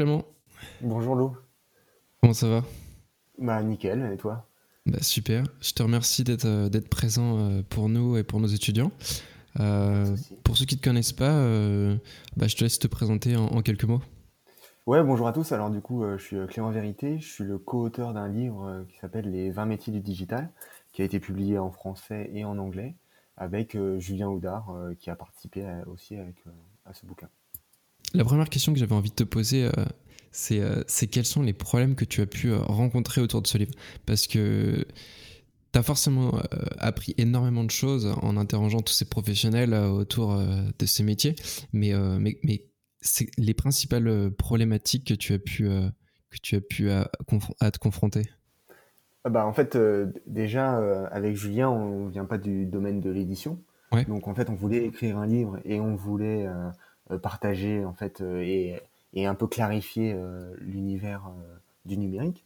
Bonjour Clément. Bonjour Lou. Comment ça va? Bah nickel, et toi? Bah, Super. Je te remercie d'être euh, présent euh, pour nous et pour nos étudiants. Euh, pour ceux qui ne te connaissent pas, bah, je te laisse te présenter en, quelques mots. Ouais, bonjour à tous. Alors du coup, je suis Clément Vérité. Je suis le co-auteur d'un livre qui s'appelle Les 20 métiers du digital, qui a été publié en français et en anglais, avec Julien Houdard, qui a participé aussi avec, à ce bouquin. La première question que j'avais envie de te poser, euh, c'est quels sont les problèmes que tu as pu euh, rencontrer autour de ce livre? Parce que tu as forcément euh, appris énormément de choses en interrogeant tous ces professionnels autour de ces métiers, mais, mais, mais c'est les principales problématiques que tu as pu, que tu as pu à, te confronter? Ah bah en fait, déjà, avec Julien, on vient pas du domaine de l'édition. Donc, en fait, on voulait écrire un livre et on voulait partager, en fait, et et un peu clarifier euh, l'univers euh, du numérique.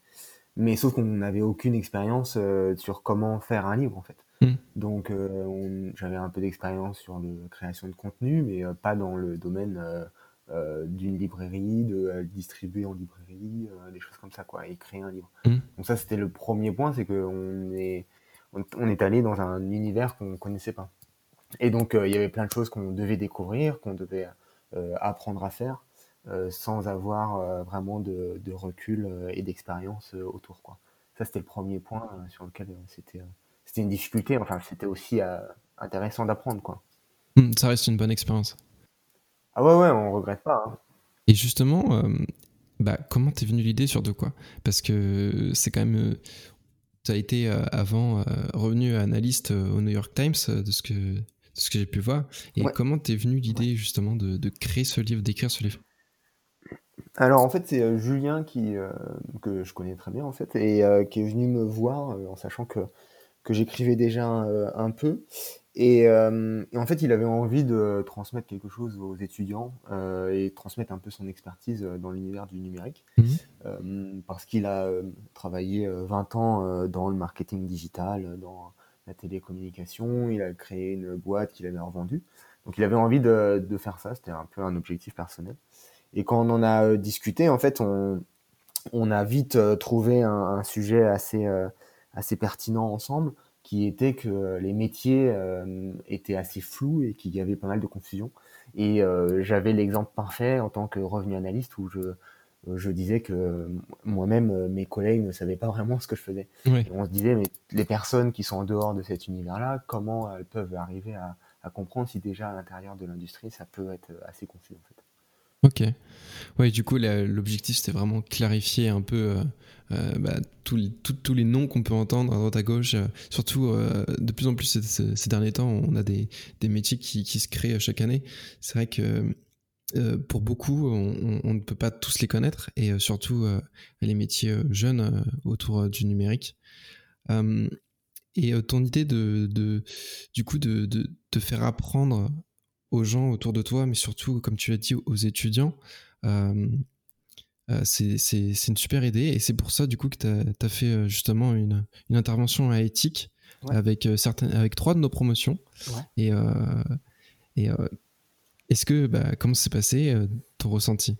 Mais sauf qu'on n'avait aucune expérience euh, sur comment faire un livre en fait. Hmm. Donc j'avais un peu d'expérience sur la création de contenu, mais pas dans le domaine d'une librairie, de distribuer en librairie, des choses comme ça, quoi, et créer un livre. Hmm. Donc ça, c'était le premier point, c'est qu'on est, on, est allé dans un univers qu'on connaissait pas. Et donc, il y avait plein de choses qu'on devait découvrir, qu'on devait apprendre à faire. Euh, sans avoir euh, vraiment de, recul euh, et d'expérience autour. Quoi. Ça, c'était le premier point sur lequel c'était c'était une difficulté. Enfin, c'était aussi intéressant d'apprendre. quoi. Hmm, ça reste une bonne expérience. Ah ouais, ouais, on regrette pas. Hein. Et justement, bah, comment t'es venu l'idée sur de quoi? Parce que c'est quand même. tu as été avant revenu analyste au New York Times, de ce que, ce que j'ai pu voir. Et comment t'es venu l'idée justement de, de, créer ce livre, d'écrire ce livre? Alors en fait c'est euh, Julien qui euh, que je connais très bien en fait et euh, qui est venu me voir en sachant que que j'écrivais déjà un, peu. Et, en fait il avait envie de transmettre quelque chose aux étudiants et transmettre un peu son expertise dans l'univers du numérique. Mmh. parce qu'il a travaillé 20 ans dans le marketing digital, dans la télécommunication, il a créé une boîte qu'il avait revendue donc il avait envie de, de faire ça, c'était un peu un objectif personnel. Et quand on en a euh, discuté, en fait, on, on a vite euh, trouvé un, sujet assez, euh, assez pertinent ensemble, qui était que les métiers étaient assez flous et qu'il y avait pas mal de confusion. Et j'avais l'exemple parfait en tant que revenu analyste où je, je disais que moi-même, mes collègues ne savaient pas vraiment ce que je faisais. on se disait, mais les personnes qui sont en dehors de cet univers-là, comment elles peuvent arriver à, à comprendre si déjà à l'intérieur de l'industrie, ça peut être assez confus en fait. Ok. Ouais, du coup, l'objectif, c'était vraiment clarifier un peu euh, euh, bah, tous les noms qu'on peut entendre à droite à gauche. Euh, surtout, de plus en plus ces, derniers temps, on a des, métiers qui, se créent chaque année. C'est vrai que pour beaucoup, on, ne peut pas tous les connaître, et surtout les métiers jeunes autour du numérique. et ton idée de, du coup, de, de, faire apprendre aux gens autour de toi, mais surtout, comme tu l'as dit, aux étudiants. Euh, euh, c'est une super idée et c'est pour ça du coup que tu as, fait euh, justement une, une intervention à éthique avec, certains, avec trois de nos promotions. Et, et est-ce que, bah, comment s'est passé ton ressenti?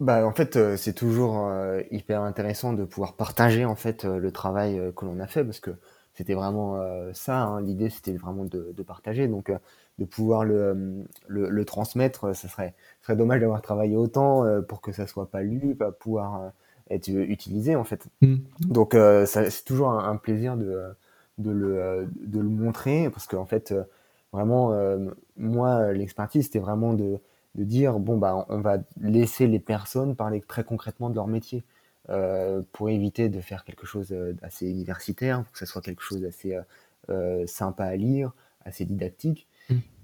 Bah, en fait, c'est toujours hyper intéressant de pouvoir partager en fait le travail que l'on a fait parce que c'était vraiment ça. Hein. L'idée, c'était vraiment de, de, partager. Donc, de pouvoir le, le, transmettre, ça serait, serait dommage d'avoir travaillé autant euh, pour que ça soit pas lu, pas pouvoir euh, être utilisé en fait. Mm. Donc euh, c'est toujours un, plaisir de, de, le, de le montrer parce qu'en fait vraiment moi l'expertise c'était vraiment de, de dire bon bah on va laisser les personnes parler très concrètement de leur métier. pour éviter de faire quelque chose d'assez universitaire, pour que ça soit quelque chose d'assez sympa à lire, assez didactique.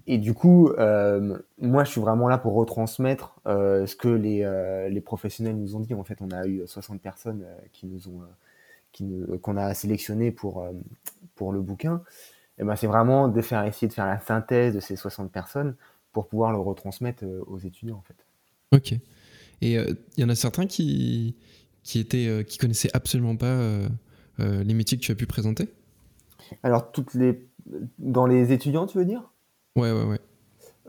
Et du coup, euh, moi, je suis vraiment là pour retransmettre euh, ce que les, euh, les, professionnels nous ont dit. En fait, on a eu 60 personnes qui nous ont, qui qu'on a sélectionné pour, pour le bouquin. Et ben, c'est vraiment de faire essayer de faire la synthèse de ces 60 personnes pour pouvoir le retransmettre aux étudiants, en fait. Ok. Et il y en a certains qui, qui étaient, qui connaissaient absolument pas les métiers que tu as pu présenter? Alors, toutes les, dans les étudiants, tu veux dire? Ouais, ouais, ouais.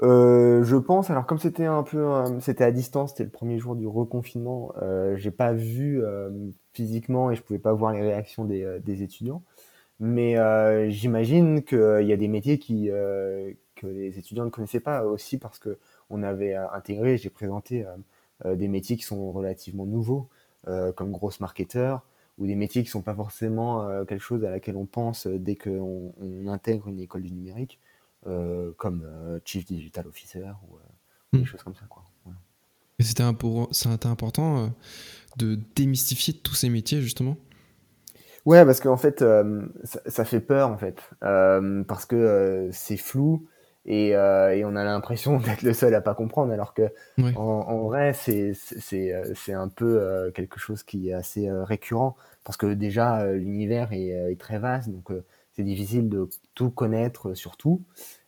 Euh, je pense, alors comme c'était un peu, euh, c'était à distance, c'était le premier jour du reconfinement, euh, j'ai pas vu euh, physiquement et je pouvais pas voir les réactions des, euh, des étudiants. Mais euh, j'imagine qu'il y a des métiers qui, euh, que les étudiants ne connaissaient pas aussi parce que on avait euh, intégré, j'ai présenté des métiers qui sont relativement nouveaux, comme grosse marketeur, ou des métiers qui sont pas forcément quelque chose à laquelle on pense dès qu'on on intègre une école du numérique, comme Chief Digital Officer ou euh, Hmm. des choses comme ça. Quoi. Voilà. C'était impor- c'était important de démystifier tous ces métiers, justement? Ouais, parce qu'en fait, euh, ça, ça fait peur en fait, euh, parce que euh, c'est flou et, et on a l'impression d'être le seul à pas comprendre, alors que en, en vrai, c'est un peu quelque chose qui est assez récurrent, parce que déjà l'univers est, est très vaste, donc c'est difficile de tout connaître sur tout,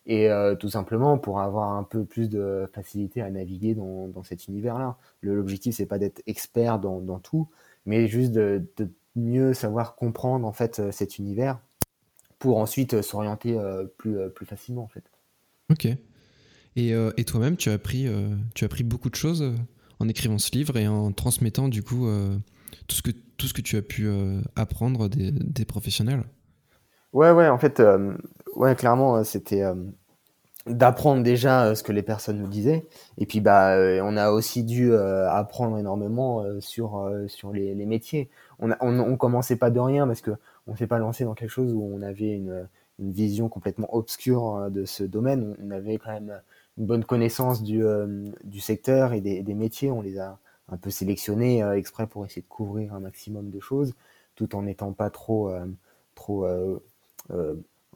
et tout simplement pour avoir un peu plus de facilité à naviguer dans, dans cet univers-là. L'objectif, c'est pas d'être expert dans, dans tout, mais juste de, de mieux savoir comprendre en fait euh, cet univers pour ensuite euh, s'orienter euh, plus, plus facilement en fait. Ok. Et, euh, et toi-même, tu as appris, euh, tu as appris beaucoup de choses en écrivant ce livre et en transmettant du coup euh, tout, ce que, tout ce que tu as pu apprendre des, des professionnels? Ouais, ouais, en fait, ouais, clairement, c'était d'apprendre déjà euh, ce que les personnes nous disaient. Et puis, bah, euh, on a aussi dû euh, apprendre énormément sur, sur les, métiers. On, a, on, on commençait pas de rien parce que on s'est pas lancé dans quelque chose où on avait une, une vision complètement obscure euh, de ce domaine. On avait quand même une bonne connaissance du, du secteur et des, des métiers. On les a un peu sélectionnés exprès pour essayer de couvrir un maximum de choses, tout en n'étant pas trop, trop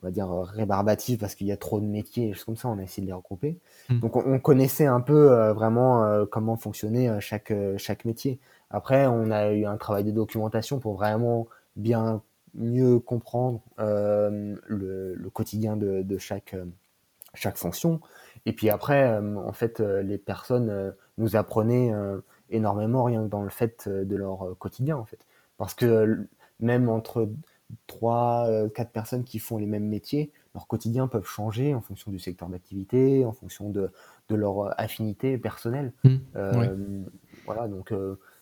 on va dire, euh, rébarbatif parce qu'il y a trop de métiers et choses comme ça, on a essayé de les regrouper. Mm. Donc on, on connaissait un peu euh, vraiment euh, comment fonctionnait euh, chaque, chaque métier. Après, on a eu un travail de documentation pour vraiment bien mieux comprendre le, le quotidien de, de chaque, chaque fonction. Et puis après, en fait, les personnes nous apprenaient énormément rien que dans le fait de leur quotidien, en fait. Parce que même entre trois, euh, quatre personnes qui font les mêmes métiers, leur quotidien peuvent changer en fonction du secteur d'activité, en fonction de, de leur euh, affinité personnelle. Hmm. Euh, Ouais. Voilà, donc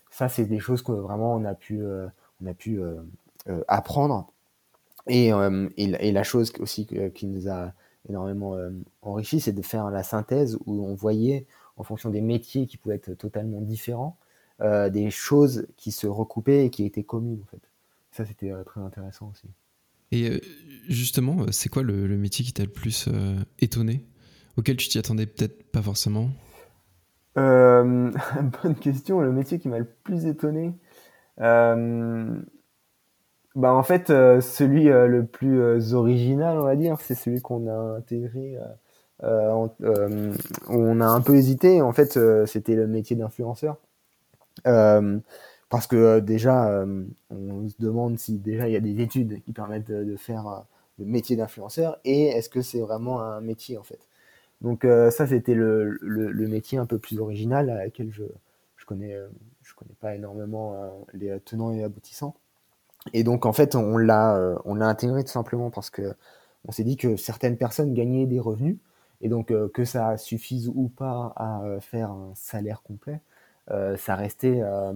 ça, c'est des choses que vraiment on a pu, on a pu apprendre. Et, euh, et, la- et la chose aussi que- qui nous a énormément euh, enrichi, c'est de faire la synthèse où on voyait, en fonction des métiers qui pouvaient être totalement différents, euh, des choses qui se recoupaient et qui étaient communes, en fait. Ça, c'était euh, très intéressant aussi. Et euh, justement, euh, c'est quoi le, le métier qui t'a le plus étonné Auquel tu t'y attendais peut-être pas forcément? Euh, bonne question. Le métier qui m'a le plus étonné, euh, bah en fait, euh, celui le plus original, on va dire, c'est celui qu'on a intégré, en- on a un peu hésité. En fait, c'était le métier d'influenceur. Parce que euh, déjà, euh, on se demande si déjà il y a des études qui permettent de, faire euh, le métier d'influenceur et est-ce que c'est vraiment un métier en fait. Donc ça, c'était le, métier un peu plus original à laquelle je je connais je connais pas énormément les tenants et aboutissants. Et donc en fait, on l'a on l'a intégré tout simplement parce que on s'est dit que certaines personnes gagnaient des revenus et donc que ça suffise ou pas à faire un salaire complet, ça restait euh,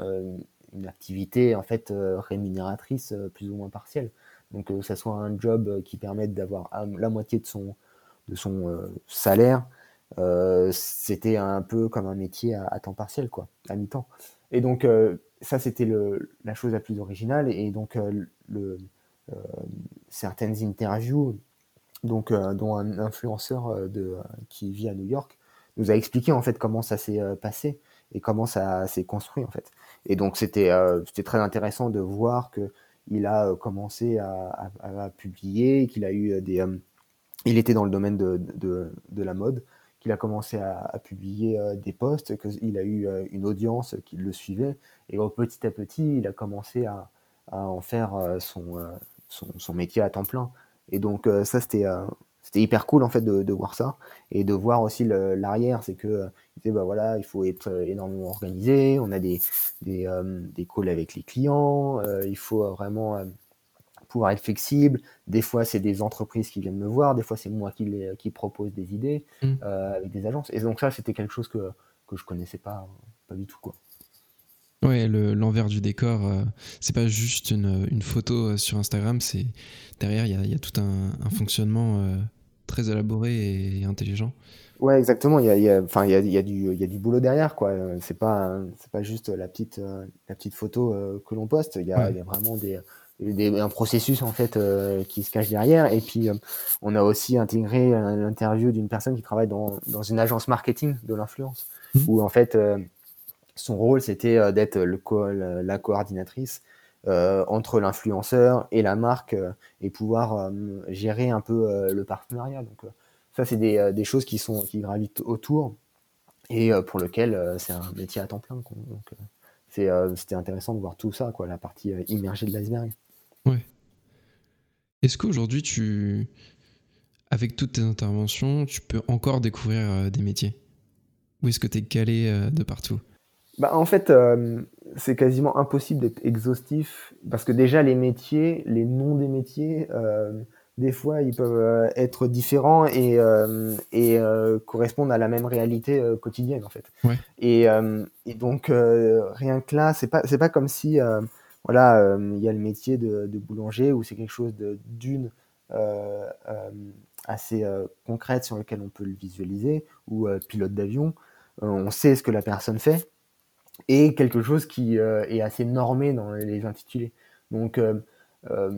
euh, une activité en fait euh, rémunératrice euh, plus ou moins partielle. Donc euh, que ça soit un job euh, qui permette d'avoir la moitié de son euh, salaire, euh, c'était un peu comme un métier à, temps partiel quoi, à mi-temps. Et donc euh, ça c'était la chose la plus originale et donc euh, euh, certaines interviews donc euh, dont un influenceur euh, euh, qui vit à New York nous a expliqué en fait comment ça s'est euh, passé et comment ça s'est construit en fait. Et donc c'était euh, très intéressant de voir que il a euh, commencé à, publier, qu'il a eu euh, des il était dans le domaine de, de, la mode, qu'il a commencé à, publier des posts, qu'il a eu une audience qui le suivait, et au petit à petit, il a commencé à, en faire son, son, son métier à temps plein. Et donc ça, c'était c'était hyper cool en fait de, de voir ça, et de voir aussi l'arrière, c'est que euh, bah voilà, il faut être euh, énormément organisé, on a des, des, euh, des calls avec les clients, euh, il faut vraiment pouvoir être flexible. Des fois, c'est des entreprises qui viennent me voir, des fois, c'est moi qui, les, qui propose des idées Mm. euh, avec des agences. Et donc ça, c'était quelque chose que, que je connaissais pas, pas du tout. Quoi. Ouais, le- l'envers du décor, euh, c'est pas juste une, une photo euh, sur Instagram, c'est derrière, il y y a tout un, un fonctionnement euh, très élaboré et intelligent. Ouais, exactement. Il y a, y a, y a, y a du, y a du boulot derrière, quoi. C'est pas, c'est pas juste la petite, euh, la petite photo que l'on poste. Il y a, Ouais. y a vraiment des, des- un processus en fait qui se cache derrière. Et puis, on a aussi intégré l'interview d'une personne qui travaille dans, dans une agence marketing de l'influence, Mhm. où en fait, son rôle c'était euh, d'être le co- la, coordinatrice euh, entre l'influenceur et la marque euh, et pouvoir gérer un peu le partenariat. Donc, ça, c'est des, des choses qui, sont, qui gravitent autour et pour lequel c'est un métier à temps plein. c'était intéressant de voir tout ça, quoi, la partie immergée de l'iceberg. Est-ce qu'aujourd'hui, tu, avec toutes tes interventions, tu peux encore découvrir des métiers? Ou est-ce que tu es calé de partout? Bah, en fait, euh, c'est quasiment impossible d'être exhaustif parce que déjà, les métiers, les noms des métiers, euh, des fois, ils peuvent euh, être différents et, euh, et euh, correspondre à la même réalité euh, quotidienne, en fait. Ouais. Et, euh, et donc, euh, rien que là, c'est pas, c'est pas comme si, euh, voilà, euh, il y a le métier de, de boulanger où c'est quelque chose de, d'une euh, euh, assez euh, concrète sur lequel on peut le visualiser, ou euh, pilote d'avion, euh, on sait ce que la personne fait et quelque chose qui euh, est assez normé dans les intitulés. Donc, euh, euh,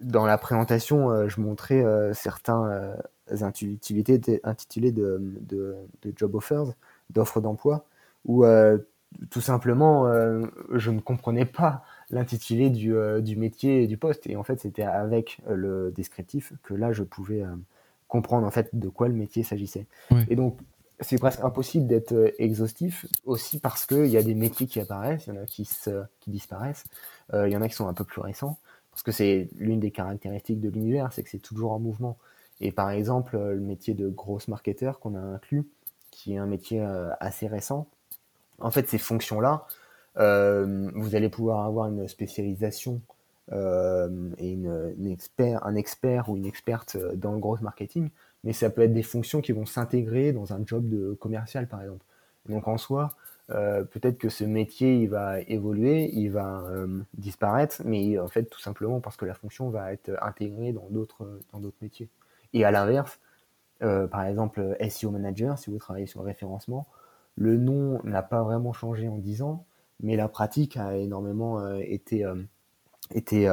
dans la présentation, je montrais certains intitulés, de, intitulés de, de, de job offers, d'offres d'emploi, où tout simplement, euh, je ne comprenais pas l'intitulé du, euh, du métier et du poste. Et en fait, c'était avec euh, le descriptif que là, je pouvais comprendre en fait de quoi le métier s'agissait. Et donc, c'est presque impossible d'être euh, exhaustif aussi parce qu'il y a des métiers qui apparaissent, il y en a qui, se, qui disparaissent, euh, il y en a qui sont un peu plus récents parce que c'est l'une des caractéristiques de l'univers, c'est que c'est toujours en mouvement. Et par exemple, euh, le métier de grosse marketeur qu'on a inclus, qui est un métier assez récent, en fait, ces fonctions-là, vous allez pouvoir avoir une spécialisation et une, expert, un expert ou une experte dans le gros marketing, mais ça peut être des fonctions qui vont s'intégrer dans un job de commercial, par exemple. Donc en soi, euh, peut-être que ce métier il va évoluer, il va euh, disparaître, mais en fait tout simplement parce que la fonction va être intégrée dans d'autres dans d'autres métiers. Et à l'inverse, euh, par exemple SEO manager, si vous travaillez sur le référencement, le nom n'a pas vraiment changé en 10 ans, mais la pratique a énormément été été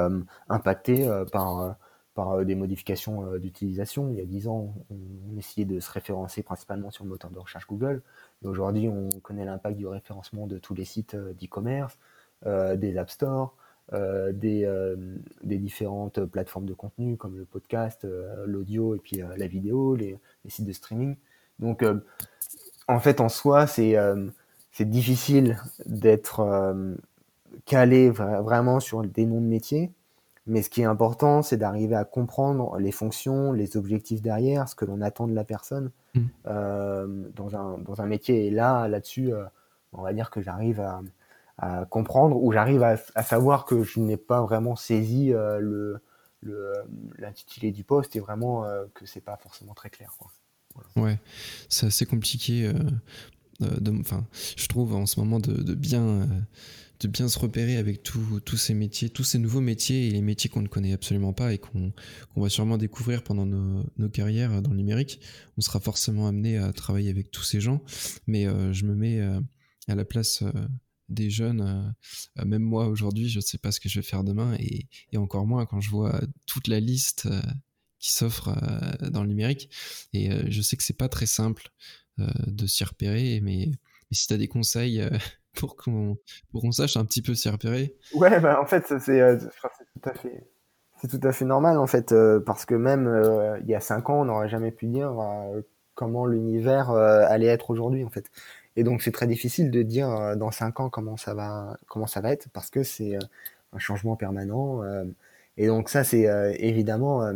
impactée par par euh, des modifications euh, d'utilisation. Il y a 10 ans, on, essayait de se référencer principalement sur le moteur de recherche Google. Aujourd'hui, on connaît l'impact du référencement de tous les sites euh, d'e-commerce, des App Store, euh, des, différentes plateformes de contenu comme le podcast, l'audio et puis la vidéo, les, les, sites de streaming. Donc, en fait, en soi, c'est difficile d'être calé vraiment sur des noms de métiers. Mais ce qui est important, c'est d'arriver à comprendre les fonctions, les objectifs derrière, ce que l'on attend de la personne mmh. euh, dans, un, dans un métier. Et là, là-dessus, euh, on va dire que j'arrive à, à, comprendre ou j'arrive à, à, savoir que je n'ai pas vraiment saisi euh, le l'intitulé du poste et vraiment que c'est pas forcément très clair. Quoi. Voilà. Ouais, c'est assez compliqué. De, je trouve en ce moment de, de bien de bien se repérer avec tous ces métiers, tous ces nouveaux métiers et les métiers qu'on ne connaît absolument pas et qu'on qu va sûrement découvrir pendant nos, nos, carrières dans le numérique. On sera forcément amené à travailler avec tous ces gens, mais euh, je me mets euh, à la place euh, des jeunes. même moi aujourd'hui, je ne sais pas ce que je vais faire demain et, encore moins quand je vois toute la liste qui s'offre dans le numérique. Et je sais que c'est pas très simple de s'y repérer, mais, mais si tu as des conseils pour qu'on sache un petit peu s'y repérer. Ouais, bah en fait, c'est euh, tout à fait c'est tout à fait normal en fait euh, parce que même euh, il y a cinq ans, on n'aurait jamais pu dire comment l'univers allait être aujourd'hui en fait. Et donc c'est très difficile de dire dans cinq ans comment ça va comment ça va être parce que c'est un changement permanent. et donc ça c'est évidemment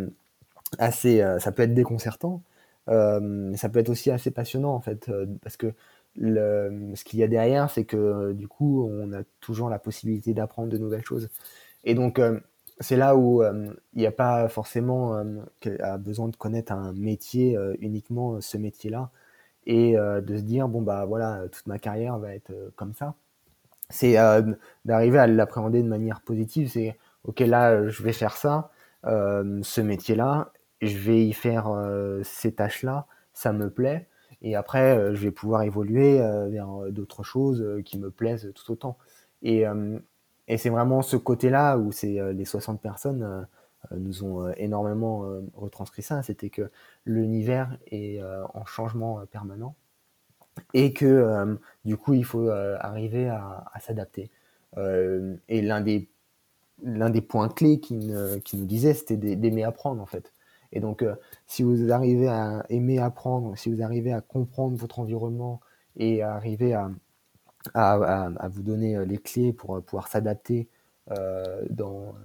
assez ça peut être déconcertant. ça peut être aussi assez passionnant en fait parce que ce qu'il y a derrière, c'est que du coup, on a toujours la possibilité d'apprendre de nouvelles choses. Et donc, euh, c'est là où il n'y a pas forcément besoin de connaître un métier uniquement ce métier-là. Et de se dire bon bah voilà toute ma carrière va être comme ça. C'est d'arriver à l'appréhender de manière positive c'est ok là je vais faire ça ce métier-là je vais y faire ces tâches-là ça me plaît et après je vais pouvoir évoluer vers d'autres choses qui me plaisent tout autant et c'est vraiment ce côté-là où c'est euh, les 60 personnes euh, euh, nous ont énormément retranscrit ça, c'était que l'univers est en changement permanent et que du coup il faut arriver à, s'adapter. et l'un des l'un des points clés qui, nous disait, c'était d'aimer apprendre en fait. Et donc, si vous arrivez à aimer apprendre, si vous arrivez à comprendre votre environnement et à arriver à, à, vous donner euh, les clés pour euh, pouvoir s'adapter euh, dans,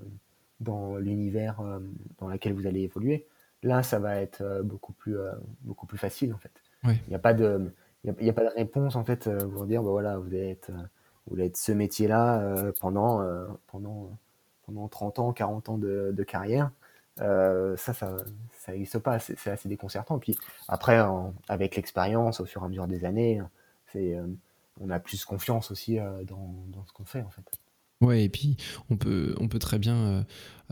dans l'univers dans lequel vous allez évoluer, là, ça va être beaucoup plus, beaucoup plus facile en fait. Il n'y a pas de, il y a, pas de réponse en fait pour dire bah voilà, vous allez être, vous allez être ce métier-là pendant, pendant, pendant 30 ans, 40 ans de, de carrière. Ça, ça, ça n'existe pas. C'est assez déconcertant. Puis après, avec l'expérience, au fur et à mesure des années, c'est on a plus confiance aussi euh, dans, ce qu'on fait en fait. Ouais, et puis on peut, on peut très bien euh,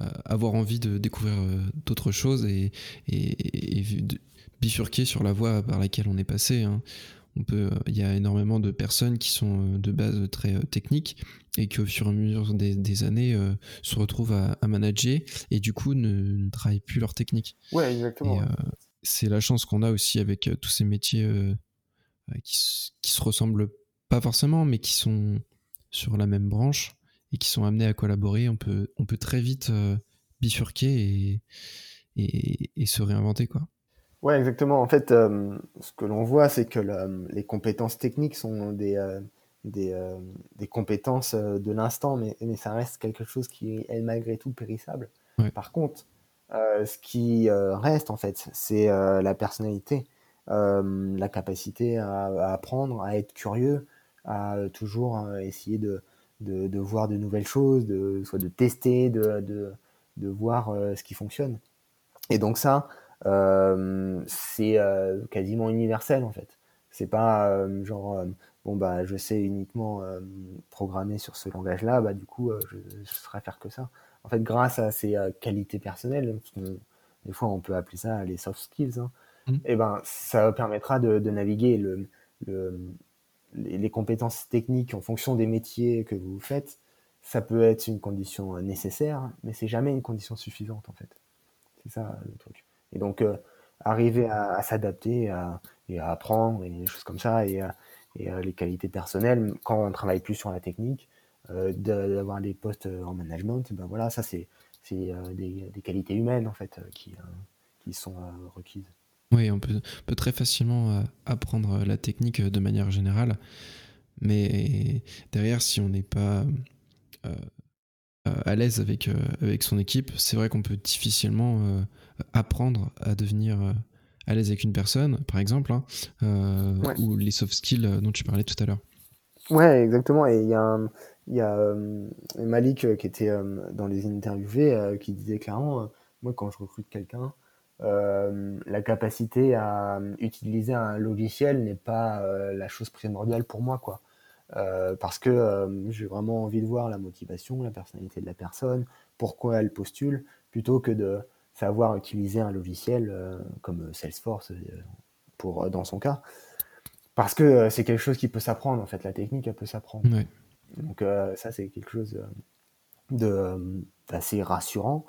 euh, avoir envie de découvrir d'autres choses et, et, bifurquer sur la voie par laquelle on est passé. Hein. On peut, il y a énormément de personnes qui sont de base très techniques et qui au fur et à mesure des, années se retrouvent à, manager et du coup ne, travaillent plus leur technique. Ouais, exactement. c'est la chance qu'on a aussi avec tous ces métiers qui, qui se ressemblent pas forcément, mais qui sont sur la même branche et qui sont amenés à collaborer, on peut, on peut très vite euh, bifurquer et, et, se réinventer. Quoi. Ouais, exactement. En fait, euh, ce que l'on voit, c'est que les compétences techniques sont des, euh, des, des, compétences de l'instant, mais, mais, ça reste quelque chose qui est malgré tout périssable. Par contre, ce qui reste, en fait, c'est la personnalité, la capacité à, à, apprendre, à être curieux, à toujours euh, essayer de, de, voir de nouvelles choses, de, soit de tester, de, de, de voir euh, ce qui fonctionne. Et donc ça, euh, c'est quasiment universel en fait. C'est pas genre bon bah je sais uniquement programmer sur ce langage-là, bah du coup je, je saurais faire que ça. En fait, grâce à ces qualités personnelles, des fois on peut appeler ça les soft skills, hein, mmh. et eh ben ça permettra de, de naviguer le, le, les, compétences techniques en fonction des métiers que vous faites, ça peut être une condition euh, nécessaire, mais c'est jamais une condition suffisante en fait. C'est ça le truc. Et donc euh, arriver à, s'adapter et à apprendre et des choses comme ça et, les qualités personnelles quand on travaille plus sur la technique, euh, d'avoir des postes en management, ben voilà, ça c'est des, des, qualités humaines en fait qui, qui sont requises. Oui, on peut, très facilement euh, apprendre la technique de manière générale, mais derrière, si on n'est pas euh, euh, à l'aise avec, avec son équipe, c'est vrai qu'on peut difficilement apprendre à devenir à l'aise avec une personne, par exemple, hein, ou les soft skills dont tu parlais tout à l'heure. Ouais, exactement. Et il y a, y a Malik qui était dans les interviewés qui disait clairement, moi quand je recrute quelqu'un, euh, la capacité à utiliser un logiciel n'est pas euh, la chose primordiale pour moi, quoi. Euh, parce que j'ai vraiment envie de voir la motivation, la personnalité de la personne, pourquoi elle postule, plutôt que de savoir utiliser un logiciel comme Salesforce pour dans son cas, parce que c'est quelque chose qui peut s'apprendre en fait. La technique, elle peut s'apprendre. Donc ça, c'est quelque chose d'assez rassurant.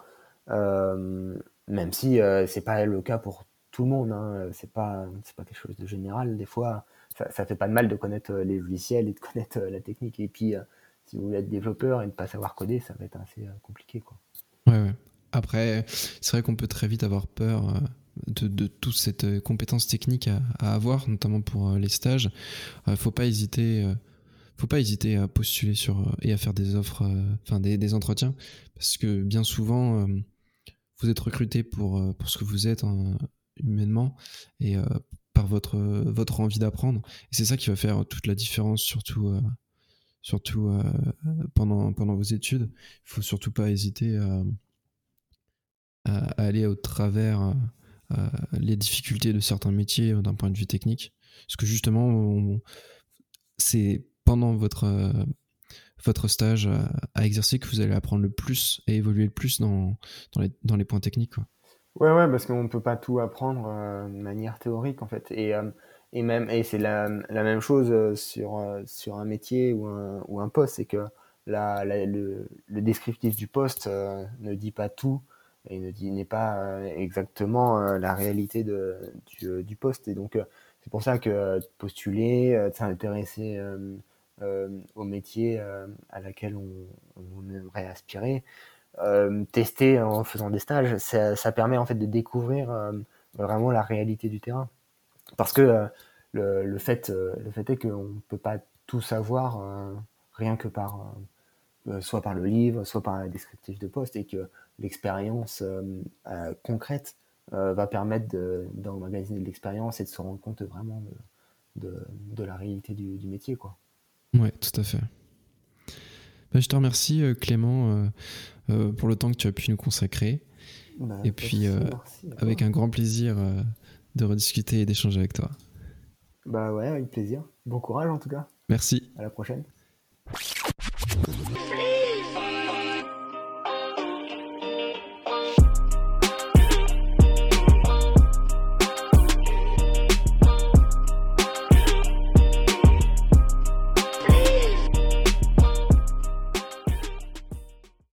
Euh, même si euh, c'est pas le cas pour tout le monde, hein. c'est pas pas quelque chose de général. Des fois, ça, ça fait pas de mal de connaître euh, les logiciels et de connaître euh, la technique. Et puis, si vous voulez être développeur et ne pas savoir coder, ça va être assez compliqué, quoi. Ouais. Après, c'est vrai qu'on peut très vite avoir peur de, toute cette compétence technique à, avoir, notamment pour les stages. Il faut pas hésiter faut pas hésiter à postuler sur et à faire des offres, enfin des, entretiens, parce que bien souvent, vous êtes recruté pour, euh, pour ce que vous êtes hein, humainement et euh, votre, votre envie d'apprendre. C'est ça qui va faire toute la différence, surtout, euh, surtout pendant, pendant vos études. Il faut surtout pas hésiter à, aller au travers les difficultés de certains métiers d'un point de vue technique. Parce que justement, c'est pendant votre, votre stage à, exercer que vous allez apprendre le plus et évoluer le plus dans, dans, les, dans les points techniques. Ouais, ouais, parce qu'on ne peut pas tout apprendre de manière théorique en fait. Et, et même et c'est la, la, même chose sur, sur un métier ou un, ou un poste, c'est que la, le, le, descriptif du poste ne dit pas tout et ne n'est pas exactement la réalité de, du, du poste. Et donc c'est pour ça que postuler, s'intéresser au métier à laquelle on, on aimerait aspirer, euh, tester en faisant des stages, ça, permet en fait de découvrir euh, vraiment la réalité du terrain. Parce que euh, le, fait, est qu'on ne peut pas tout savoir rien que par soit par le livre, soit par un descriptif de poste, et que l'expérience concrète va permettre d'emmagasiner de, l'expérience et de se rendre compte vraiment de, de, de la réalité du, du, métier. Quoi. Ouais, tout à fait. Bah, je te remercie Clément euh, pour le temps que tu as pu nous consacrer. Bah, et puis, euh, avec un grand plaisir euh, de rediscuter et d'échanger avec toi. Bah ouais, avec plaisir. Bon courage en tout cas. Merci. À la prochaine.